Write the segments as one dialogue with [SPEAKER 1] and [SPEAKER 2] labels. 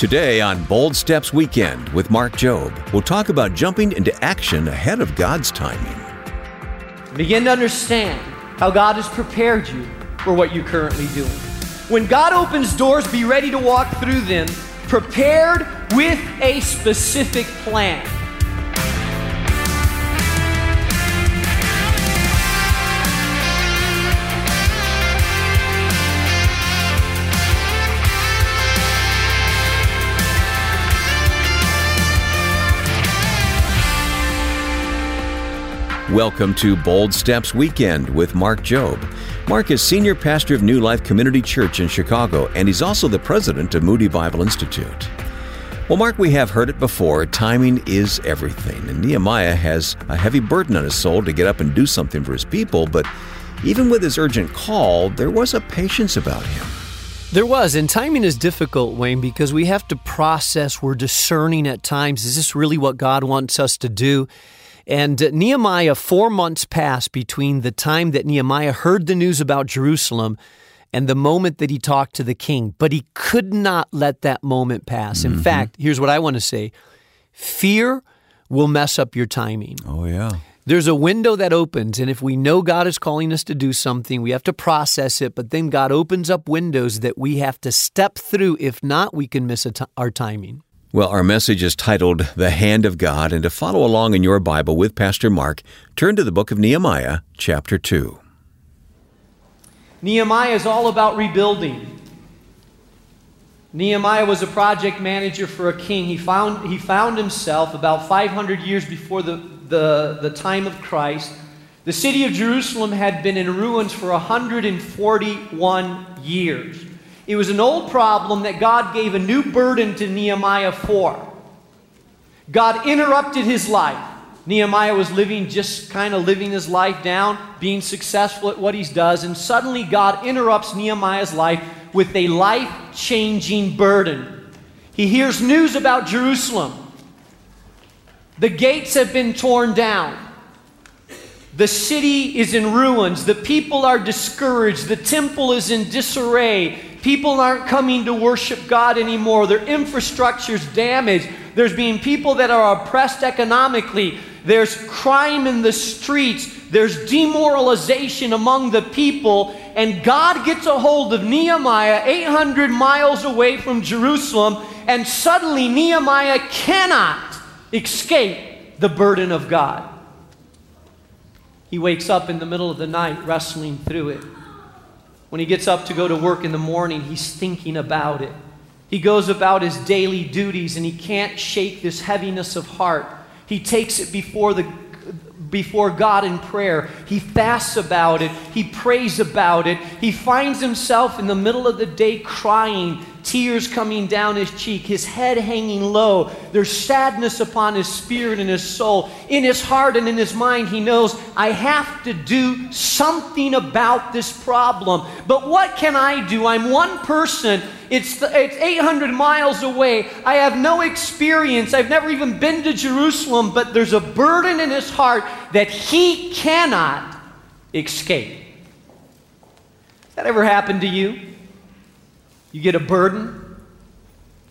[SPEAKER 1] Today on Bold Steps Weekend with Mark Jobe, we'll talk about jumping into action ahead of God's timing.
[SPEAKER 2] Begin to understand how God has prepared you for what you're currently doing. When God opens doors, be ready to walk through them, prepared with a specific plan.
[SPEAKER 1] Welcome to Bold Steps Weekend with Mark Jobe. Mark is senior pastor of New Life Community Church in Chicago, and he's also the president of Moody Bible Institute. Well, Mark, we have heard it before timing is everything, and Nehemiah has a heavy burden on his soul to get up and do something for his people, but even with his urgent call, there was a patience about him.
[SPEAKER 3] There was, and timing is difficult, Wayne, because we have to process, we're discerning at times. Is this really what God wants us to do? And Nehemiah, four months passed between the time that Nehemiah heard the news about Jerusalem and the moment that he talked to the king. But he could not let that moment pass. In mm-hmm. fact, here's what I want to say fear will mess up your timing.
[SPEAKER 1] Oh, yeah.
[SPEAKER 3] There's a window that opens, and if we know God is calling us to do something, we have to process it. But then God opens up windows that we have to step through. If not, we can miss our timing.
[SPEAKER 1] Well, our message is titled The Hand of God, and to follow along in your Bible with Pastor Mark, turn to the book of Nehemiah, chapter 2.
[SPEAKER 2] Nehemiah is all about rebuilding. Nehemiah was a project manager for a king. He found, he found himself about 500 years before the, the, the time of Christ. The city of Jerusalem had been in ruins for 141 years. It was an old problem that God gave a new burden to Nehemiah for. God interrupted his life. Nehemiah was living, just kind of living his life down, being successful at what he does, and suddenly God interrupts Nehemiah's life with a life changing burden. He hears news about Jerusalem. The gates have been torn down. The city is in ruins. The people are discouraged. The temple is in disarray. People aren't coming to worship God anymore. Their infrastructure's damaged. There's being people that are oppressed economically. There's crime in the streets. There's demoralization among the people. And God gets a hold of Nehemiah 800 miles away from Jerusalem. And suddenly Nehemiah cannot escape the burden of God. He wakes up in the middle of the night wrestling through it. When he gets up to go to work in the morning, he's thinking about it. He goes about his daily duties and he can't shake this heaviness of heart. He takes it before the before God in prayer. He fasts about it. He prays about it. He finds himself in the middle of the day crying tears coming down his cheek, his head hanging low. There's sadness upon his spirit and his soul. In his heart and in his mind, he knows, I have to do something about this problem. But what can I do? I'm one person. It's, it's 800 miles away. I have no experience. I've never even been to Jerusalem, but there's a burden in his heart that he cannot escape. Has that ever happened to you? You get a burden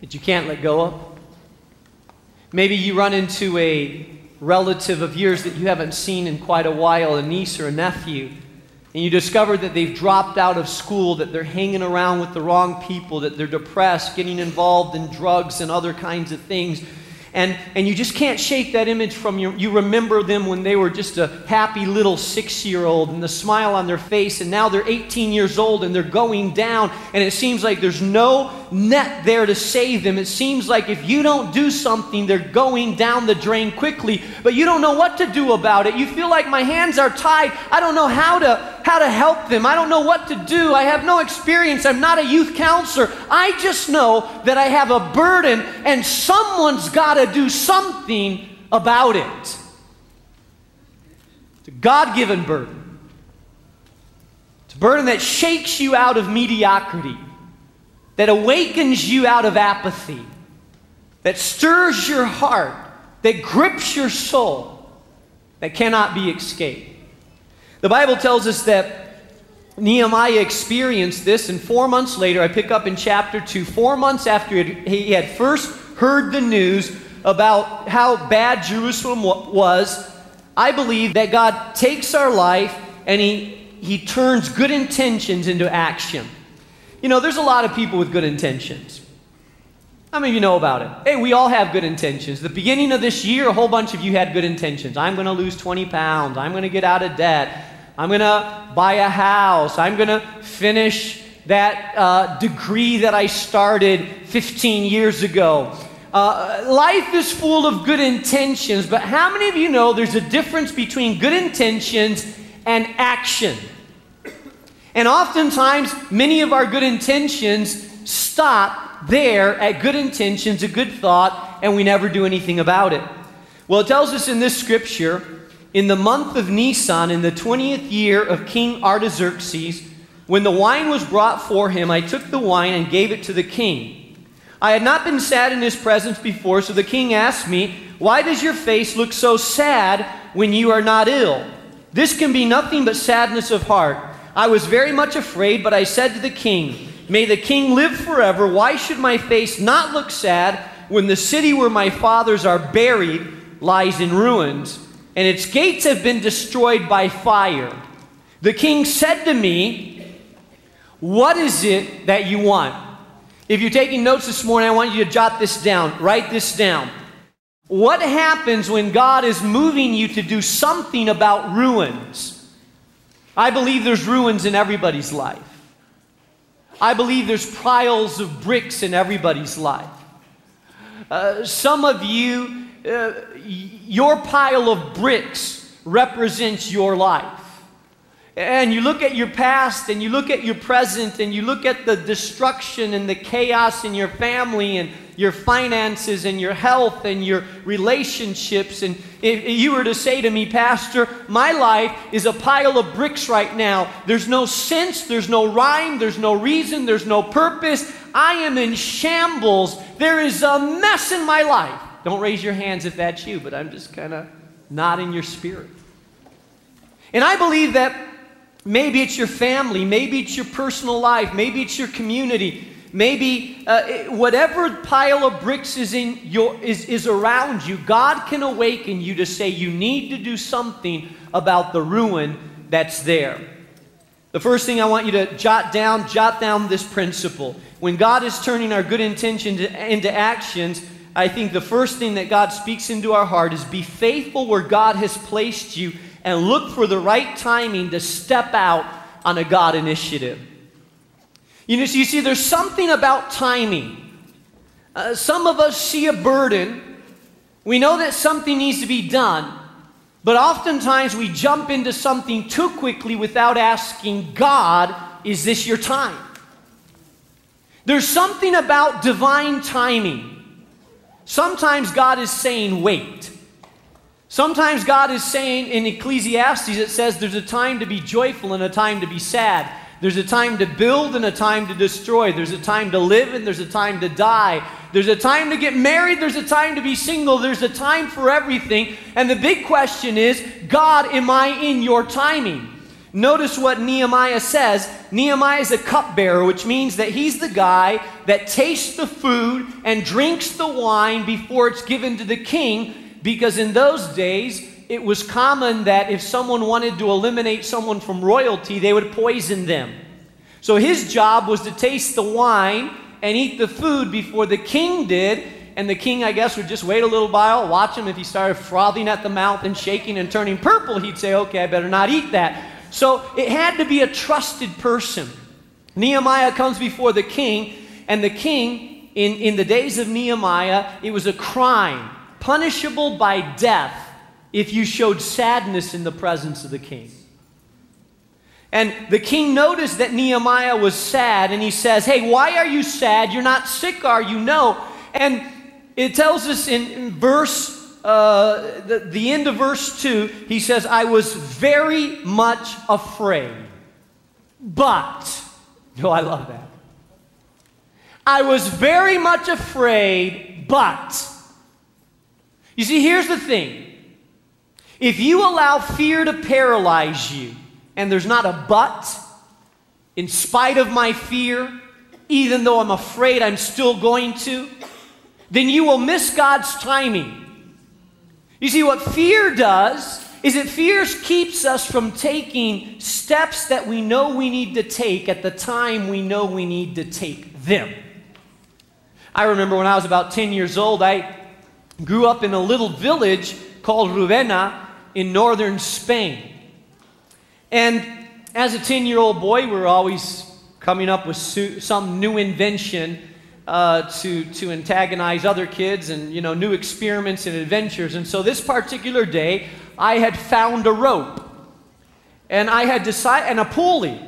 [SPEAKER 2] that you can't let go of. Maybe you run into a relative of yours that you haven't seen in quite a while, a niece or a nephew, and you discover that they've dropped out of school, that they're hanging around with the wrong people, that they're depressed, getting involved in drugs and other kinds of things and, and you just can't shake that image from you. You remember them when they were just a happy little six year old and the smile on their face, and now they're 18 years old and they're going down, and it seems like there's no net there to save them. It seems like if you don't do something, they're going down the drain quickly, but you don't know what to do about it. You feel like my hands are tied. I don't know how to, how to help them. I don't know what to do. I have no experience. I'm not a youth counselor. I just know that I have a burden, and someone's got to do something about it. It's a God given burden. It's a burden that shakes you out of mediocrity, that awakens you out of apathy, that stirs your heart, that grips your soul, that cannot be escaped. The Bible tells us that Nehemiah experienced this, and four months later, I pick up in chapter 2, four months after he had first heard the news about how bad Jerusalem was, I believe that God takes our life and he, he turns good intentions into action. You know, there's a lot of people with good intentions. How many of you know about it? Hey, we all have good intentions. The beginning of this year, a whole bunch of you had good intentions. I'm going to lose 20 pounds. I'm going to get out of debt. I'm going to buy a house. I'm going to finish that uh, degree that I started 15 years ago. Uh, life is full of good intentions, but how many of you know there's a difference between good intentions and action? And oftentimes, many of our good intentions stop there at good intentions, a good thought, and we never do anything about it. Well, it tells us in this scripture in the month of Nisan, in the 20th year of King Artaxerxes, when the wine was brought for him, I took the wine and gave it to the king. I had not been sad in his presence before, so the king asked me, Why does your face look so sad when you are not ill? This can be nothing but sadness of heart. I was very much afraid, but I said to the king, May the king live forever. Why should my face not look sad when the city where my fathers are buried lies in ruins, and its gates have been destroyed by fire? The king said to me, What is it that you want? If you're taking notes this morning, I want you to jot this down, write this down. What happens when God is moving you to do something about ruins? I believe there's ruins in everybody's life. I believe there's piles of bricks in everybody's life. Uh, some of you, uh, your pile of bricks represents your life and you look at your past and you look at your present and you look at the destruction and the chaos in your family and your finances and your health and your relationships. And if you were to say to me, Pastor, my life is a pile of bricks right now. There's no sense, there's no rhyme, there's no reason, there's no purpose. I am in shambles. There is a mess in my life. Don't raise your hands if that's you, but I'm just kind of nodding your spirit. And I believe that Maybe it's your family. Maybe it's your personal life. Maybe it's your community. Maybe uh, whatever pile of bricks is, in your, is, is around you, God can awaken you to say you need to do something about the ruin that's there. The first thing I want you to jot down, jot down this principle. When God is turning our good intentions into actions, I think the first thing that God speaks into our heart is be faithful where God has placed you and look for the right timing to step out on a God initiative. You know, so you see, there's something about timing. Uh, some of us see a burden. We know that something needs to be done, but oftentimes we jump into something too quickly without asking God, is this your time? There's something about divine timing. Sometimes God is saying, wait. Sometimes God is saying in Ecclesiastes, it says there's a time to be joyful and a time to be sad. There's a time to build and a time to destroy. There's a time to live and there's a time to die. There's a time to get married. There's a time to be single. There's a time for everything. And the big question is God, am I in your timing? Notice what Nehemiah says. Nehemiah is a cupbearer, which means that he's the guy that tastes the food and drinks the wine before it's given to the king because in those days, it was common that if someone wanted to eliminate someone from royalty, they would poison them. So his job was to taste the wine and eat the food before the king did. And the king, I guess, would just wait a little while, watch him. If he started frothing at the mouth and shaking and turning purple, he'd say, Okay, I better not eat that. So it had to be a trusted person. Nehemiah comes before the king, and the king, in, in the days of Nehemiah, it was a crime punishable by death if you showed sadness in the presence of the king. And the king noticed that Nehemiah was sad, and he says, Hey, why are you sad? You're not sick, are you? No. And it tells us in, in verse, uh, the, the end of verse 2, he says, I was very much afraid. But, oh, I love that. I was very much afraid, but you see, here's the thing if you allow fear to paralyze you, and there's not a but, in spite of my fear, even though I'm afraid I'm still going to, then you will miss God's timing. You see, what fear does is it fears keeps us from taking steps that we know we need to take at the time we know we need to take them. I remember when I was about 10 years old, I grew up in a little village called Ruvena in northern Spain. And as a 10 year old boy, we were always coming up with some new invention uh, to, to antagonize other kids and, you know, new experiments and adventures. And so this particular day, I had found a rope. And I had decided, and a pulley.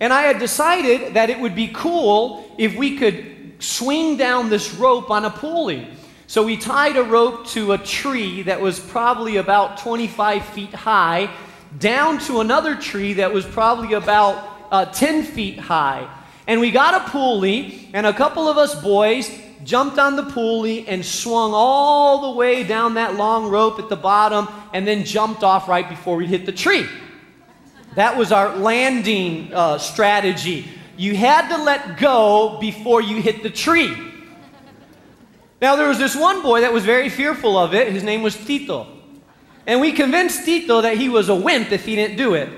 [SPEAKER 2] And I had decided that it would be cool if we could swing down this rope on a pulley. So we tied a rope to a tree that was probably about 25 feet high, down to another tree that was probably about uh, 10 feet high. And we got a pulley, and a couple of us boys jumped on the pulley and swung all the way down that long rope at the bottom, and then jumped off right before we hit the tree. That was our landing uh, strategy. You had to let go before you hit the tree. Now, there was this one boy that was very fearful of it. His name was Tito. And we convinced Tito that he was a wimp if he didn't do it.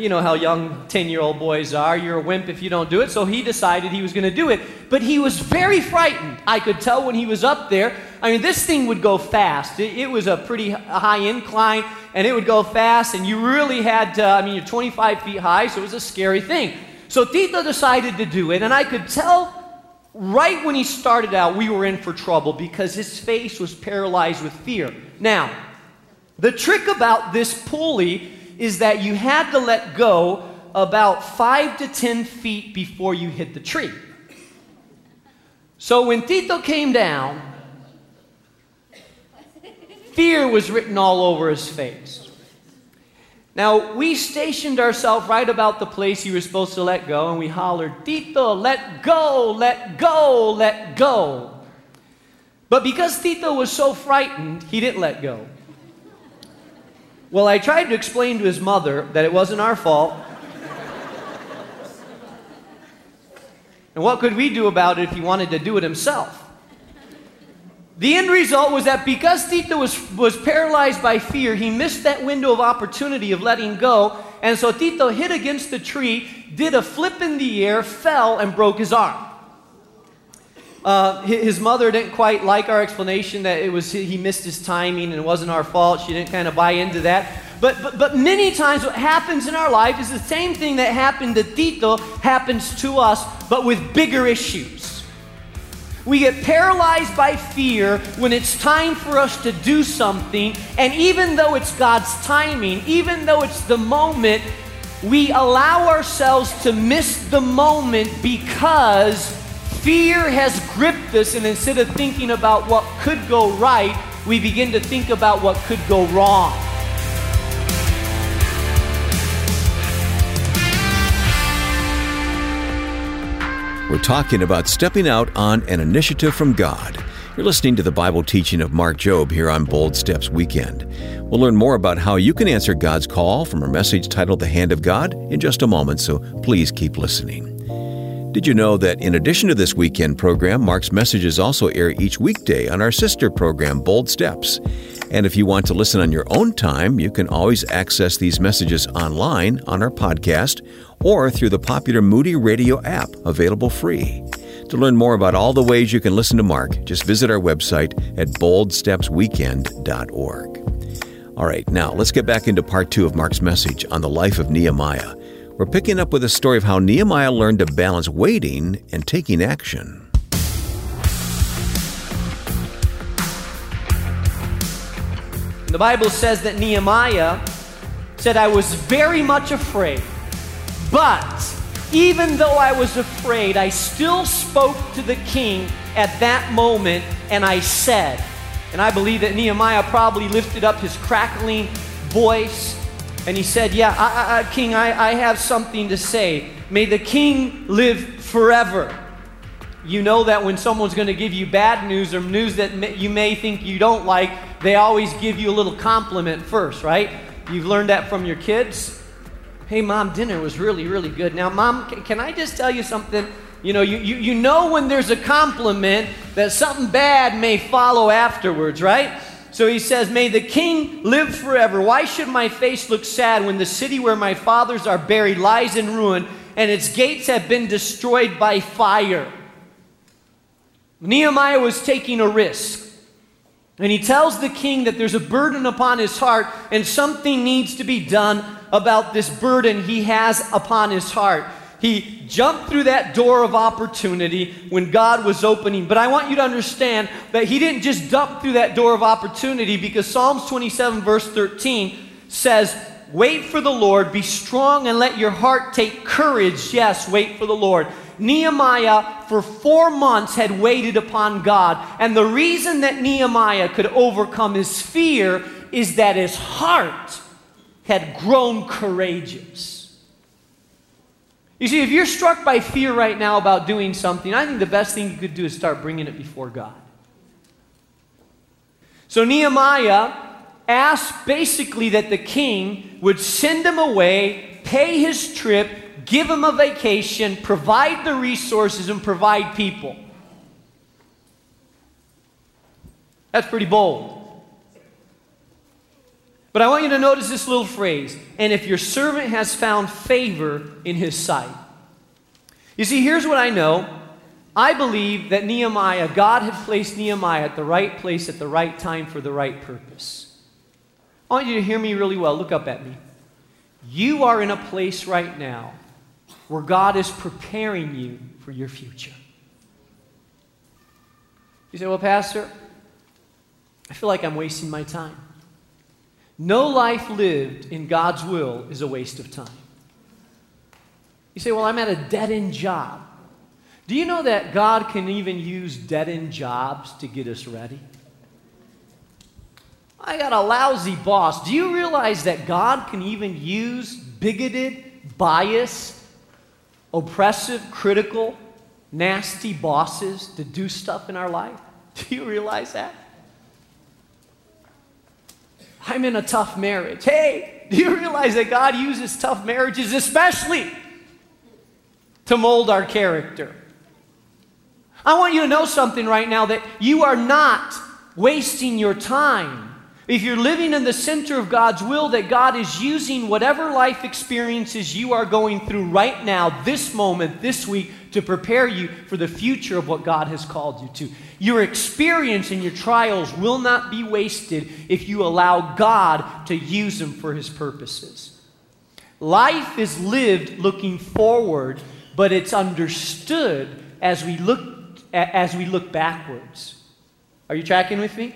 [SPEAKER 2] You know how young 10 year old boys are. You're a wimp if you don't do it. So he decided he was going to do it. But he was very frightened. I could tell when he was up there. I mean, this thing would go fast. It, it was a pretty high incline, and it would go fast. And you really had to, I mean, you're 25 feet high, so it was a scary thing. So Tito decided to do it. And I could tell right when he started out, we were in for trouble because his face was paralyzed with fear. Now, the trick about this pulley is that you had to let go about five to ten feet before you hit the tree. So when Tito came down, fear was written all over his face. Now, we stationed ourselves right about the place he was supposed to let go, and we hollered, Tito, let go, let go, let go. But because Tito was so frightened, he didn't let go. Well, I tried to explain to his mother that it wasn't our fault. and what could we do about it if he wanted to do it himself? The end result was that because Tito was, was paralyzed by fear, he missed that window of opportunity of letting go. And so Tito hit against the tree, did a flip in the air, fell, and broke his arm. Uh, his mother didn't quite like our explanation that it was he missed his timing and it wasn't our fault. She didn't kind of buy into that. But, but, but many times what happens in our life is the same thing that happened to Tito happens to us, but with bigger issues. We get paralyzed by fear when it's time for us to do something, and even though it's God's timing, even though it's the moment, we allow ourselves to miss the moment because Fear has gripped us, and instead of thinking about what could go right, we begin to think about what could go wrong.
[SPEAKER 1] We're talking about stepping out on an initiative from God. You're listening to the Bible teaching of Mark Jobe here on Bold Steps Weekend. We'll learn more about how you can answer God's call from a message titled The Hand of God in just a moment, so please keep listening. Did you know that in addition to this weekend program, Mark's messages also air each weekday on our sister program, Bold Steps? And if you want to listen on your own time, you can always access these messages online on our podcast or through the popular Moody Radio app, available free. To learn more about all the ways you can listen to Mark, just visit our website at boldstepsweekend.org. All right, now let's get back into part two of Mark's message on the life of Nehemiah. We're picking up with a story of how Nehemiah learned to balance waiting and taking action.
[SPEAKER 2] The Bible says that Nehemiah said, I was very much afraid, but even though I was afraid, I still spoke to the king at that moment, and I said, and I believe that Nehemiah probably lifted up his crackling voice and he said, Yeah, I, I, King, I, I have something to say. May the king live forever. You know that when someone's going to give you bad news or news that you may think you don't like, they always give you a little compliment first, right? You've learned that from your kids. Hey, mom, dinner was really, really good. Now, mom, can I just tell you something? You know, you, you, you know when there's a compliment that something bad may follow afterwards, right? So he says, May the king live forever. Why should my face look sad when the city where my fathers are buried lies in ruin and its gates have been destroyed by fire? Nehemiah was taking a risk. And he tells the king that there's a burden upon his heart and something needs to be done about this burden he has upon his heart. He jumped through that door of opportunity when God was opening. But I want you to understand that he didn't just jump through that door of opportunity because Psalms 27, verse 13 says, Wait for the Lord, be strong, and let your heart take courage. Yes, wait for the Lord. Nehemiah, for four months, had waited upon God. And the reason that Nehemiah could overcome his fear is that his heart had grown courageous. You see, if you're struck by fear right now about doing something, I think the best thing you could do is start bringing it before God. So Nehemiah asked basically that the king would send him away, pay his trip, give him a vacation, provide the resources, and provide people. That's pretty bold. But I want you to notice this little phrase and if your servant has found favor in his sight. You see, here's what I know. I believe that Nehemiah, God had placed Nehemiah at the right place at the right time for the right purpose. I want you to hear me really well. Look up at me. You are in a place right now where God is preparing you for your future. You say, Well, Pastor, I feel like I'm wasting my time. No life lived in God's will is a waste of time. You say, Well, I'm at a dead end job. Do you know that God can even use dead end jobs to get us ready? I got a lousy boss. Do you realize that God can even use bigoted, biased, oppressive, critical, nasty bosses to do stuff in our life? Do you realize that? I'm in a tough marriage. Hey, do you realize that God uses tough marriages especially to mold our character? I want you to know something right now that you are not wasting your time if you're living in the center of God's will, that God is using whatever life experiences you are going through right now, this moment, this week, to prepare you for the future of what God has called you to. Your experience and your trials will not be wasted if you allow God to use them for His purposes. Life is lived looking forward, but it's understood as we look, as we look backwards. Are you tracking with me?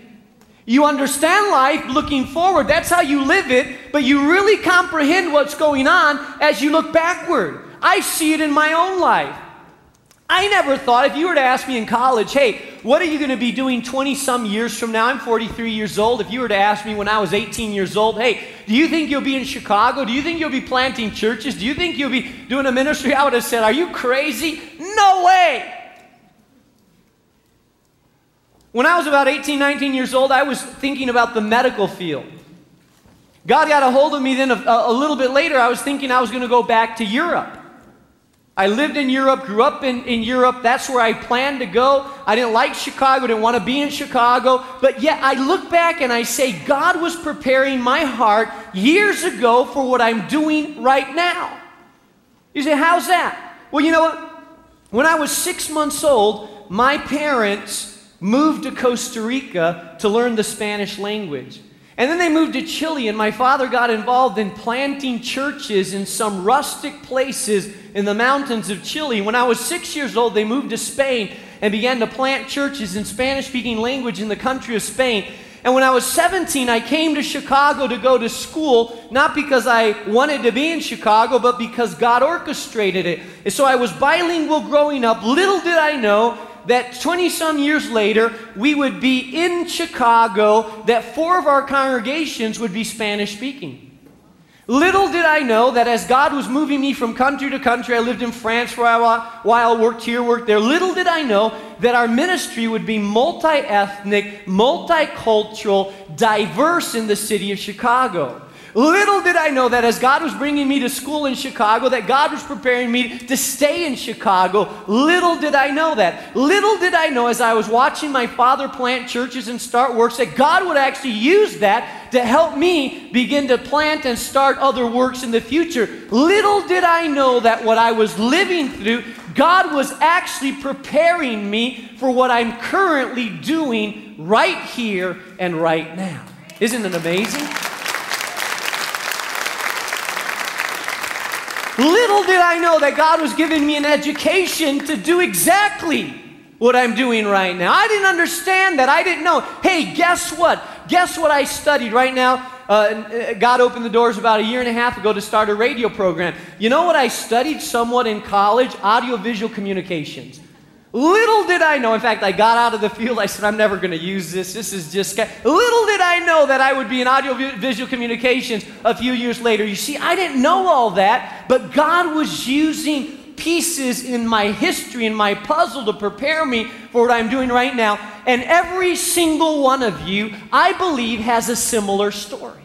[SPEAKER 2] You understand life looking forward. That's how you live it, but you really comprehend what's going on as you look backward. I see it in my own life. I never thought, if you were to ask me in college, hey, what are you going to be doing 20 some years from now? I'm 43 years old. If you were to ask me when I was 18 years old, hey, do you think you'll be in Chicago? Do you think you'll be planting churches? Do you think you'll be doing a ministry? I would have said, are you crazy? No way. When I was about 18, 19 years old, I was thinking about the medical field. God got a hold of me then a, a little bit later. I was thinking I was going to go back to Europe. I lived in Europe, grew up in, in Europe. That's where I planned to go. I didn't like Chicago, didn't want to be in Chicago. But yet I look back and I say, God was preparing my heart years ago for what I'm doing right now. You say, how's that? Well, you know what? When I was six months old, my parents moved to Costa Rica to learn the Spanish language. And then they moved to Chile, and my father got involved in planting churches in some rustic places in the mountains of Chile. When I was six years old, they moved to Spain and began to plant churches in Spanish speaking language in the country of Spain. And when I was 17, I came to Chicago to go to school, not because I wanted to be in Chicago, but because God orchestrated it. And so I was bilingual growing up. Little did I know that 20 some years later, we would be in Chicago, that four of our congregations would be Spanish speaking. Little did I know that as God was moving me from country to country, I lived in France for a while, worked here, worked there. Little did I know that our ministry would be multi ethnic, multicultural, diverse in the city of Chicago. Little did I know that as God was bringing me to school in Chicago, that God was preparing me to stay in Chicago. Little did I know that. Little did I know as I was watching my father plant churches and start works that God would actually use that to help me begin to plant and start other works in the future. Little did I know that what I was living through, God was actually preparing me for what I'm currently doing right here and right now. Isn't it amazing? Little did I know that God was giving me an education to do exactly what I'm doing right now. I didn't understand that. I didn't know. Hey, guess what? Guess what I studied right now? Uh, God opened the doors about a year and a half ago to start a radio program. You know what I studied somewhat in college? Audiovisual communications. Little did I know, in fact, I got out of the field. I said, I'm never going to use this. This is just. Little did I know that I would be in audiovisual communications a few years later. You see, I didn't know all that, but God was using pieces in my history, in my puzzle to prepare me for what I'm doing right now. And every single one of you, I believe, has a similar story.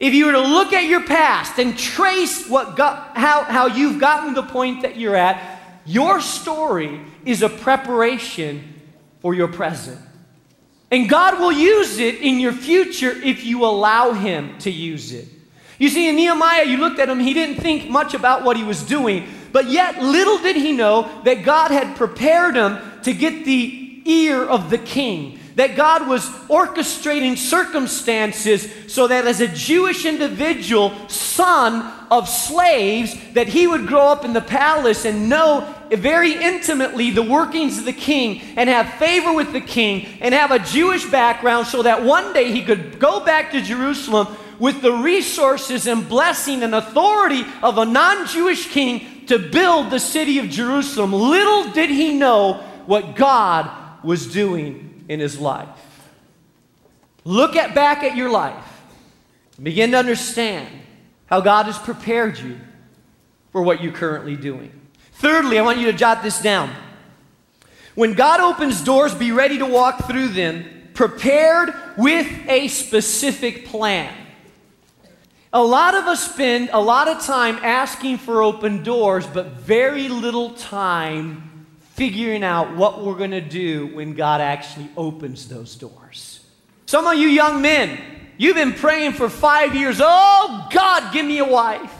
[SPEAKER 2] If you were to look at your past and trace what got, how, how you've gotten to the point that you're at, your story is a preparation for your present. And God will use it in your future if you allow Him to use it. You see, in Nehemiah, you looked at him, he didn't think much about what he was doing, but yet little did he know that God had prepared him to get the ear of the king that God was orchestrating circumstances so that as a Jewish individual, son of slaves, that he would grow up in the palace and know very intimately the workings of the king and have favor with the king and have a Jewish background so that one day he could go back to Jerusalem with the resources and blessing and authority of a non Jewish king to build the city of Jerusalem. Little did he know what God was doing in his life. Look at back at your life. Begin to understand how God has prepared you for what you're currently doing. Thirdly, I want you to jot this down. When God opens doors, be ready to walk through them, prepared with a specific plan. A lot of us spend a lot of time asking for open doors, but very little time figuring out what we're going to do when God actually opens those doors. Some of you young men, you've been praying for five years. Oh, God, give me a wife.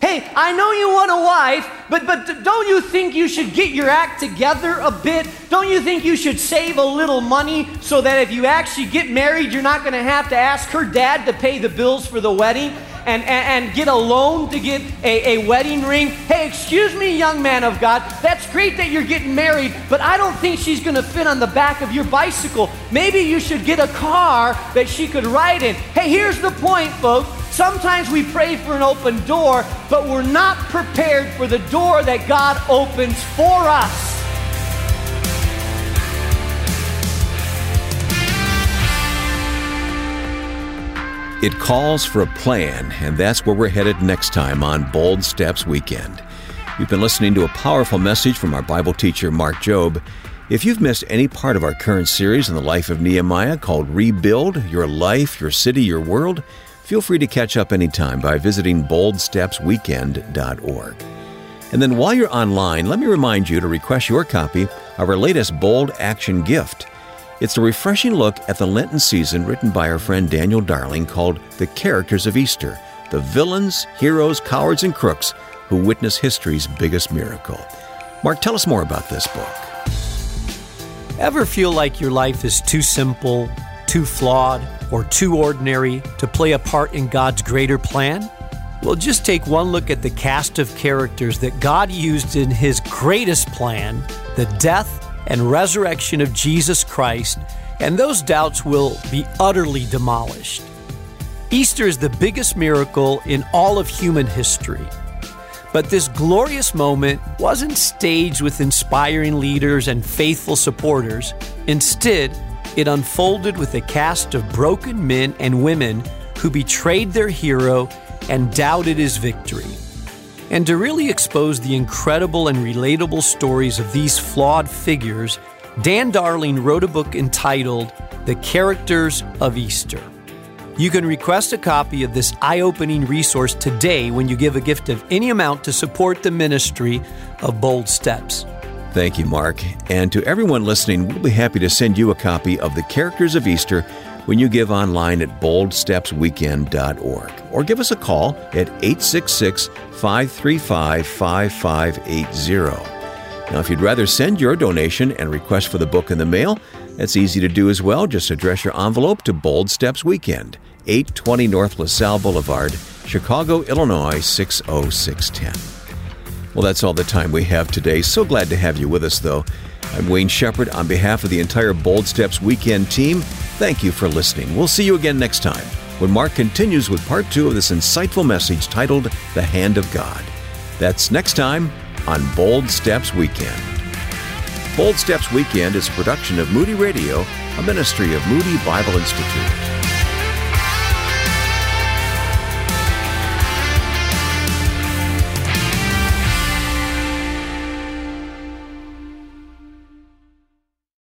[SPEAKER 2] Hey, I know you want a wife, but, but don't you think you should get your act together a bit? Don't you think you should save a little money so that if you actually get married, you're not going to have to ask her dad to pay the bills for the wedding? and, and, and get a loan to get a, a wedding ring. Hey, excuse me, young man of God, that's great that you're getting married, but I don't think she's going to fit on the back of your bicycle. Maybe you should get a car that she could ride in. Hey, here's the point, folks. Sometimes we pray for an open door, but we're not prepared for the door that God opens for us.
[SPEAKER 1] It calls for a plan, and that's where we're headed next time on Bold Steps Weekend. You've been listening to a powerful message from our Bible teacher, Mark Jobe. If you've missed any part of our current series on the life of Nehemiah called Rebuild Your Life, Your City, Your World, feel free to catch up anytime by visiting boldstepsweekend.org. And then while you're online, let me remind you to request your copy of our latest Bold Action Gift. It's a refreshing look at the Lenten season written by our friend Daniel Darling called The Characters of Easter The Villains, Heroes, Cowards, and Crooks Who Witness History's Biggest Miracle. Mark, tell us more about this book.
[SPEAKER 3] Ever feel like your life is too simple, too flawed, or too ordinary to play a part in God's greater plan? Well, just take one look at the cast of characters that God used in His greatest plan the death, and resurrection of Jesus Christ, and those doubts will be utterly demolished. Easter is the biggest miracle in all of human history. But this glorious moment wasn't staged with inspiring leaders and faithful supporters. Instead, it unfolded with a cast of broken men and women who betrayed their hero and doubted his victory. And to really expose the incredible and relatable stories of these flawed figures, Dan Darling wrote a book entitled The Characters of Easter. You can request a copy of this eye opening resource today when you give a gift of any amount to support the ministry of Bold Steps.
[SPEAKER 1] Thank you, Mark. And to everyone listening, we'll be happy to send you a copy of The Characters of Easter when you give online at boldstepsweekend.org or give us a call at 866 535 5580. Now, if you'd rather send your donation and request for the book in the mail, that's easy to do as well. Just address your envelope to Bold Steps Weekend, 820 North LaSalle Boulevard, Chicago, Illinois 60610. Well, that's all the time we have today. So glad to have you with us, though. I'm Wayne Shepherd. On behalf of the entire Bold Steps Weekend team, thank you for listening. We'll see you again next time when Mark continues with part two of this insightful message titled The Hand of God. That's next time on Bold Steps Weekend. Bold Steps Weekend is a production of Moody Radio, a ministry of Moody Bible Institute.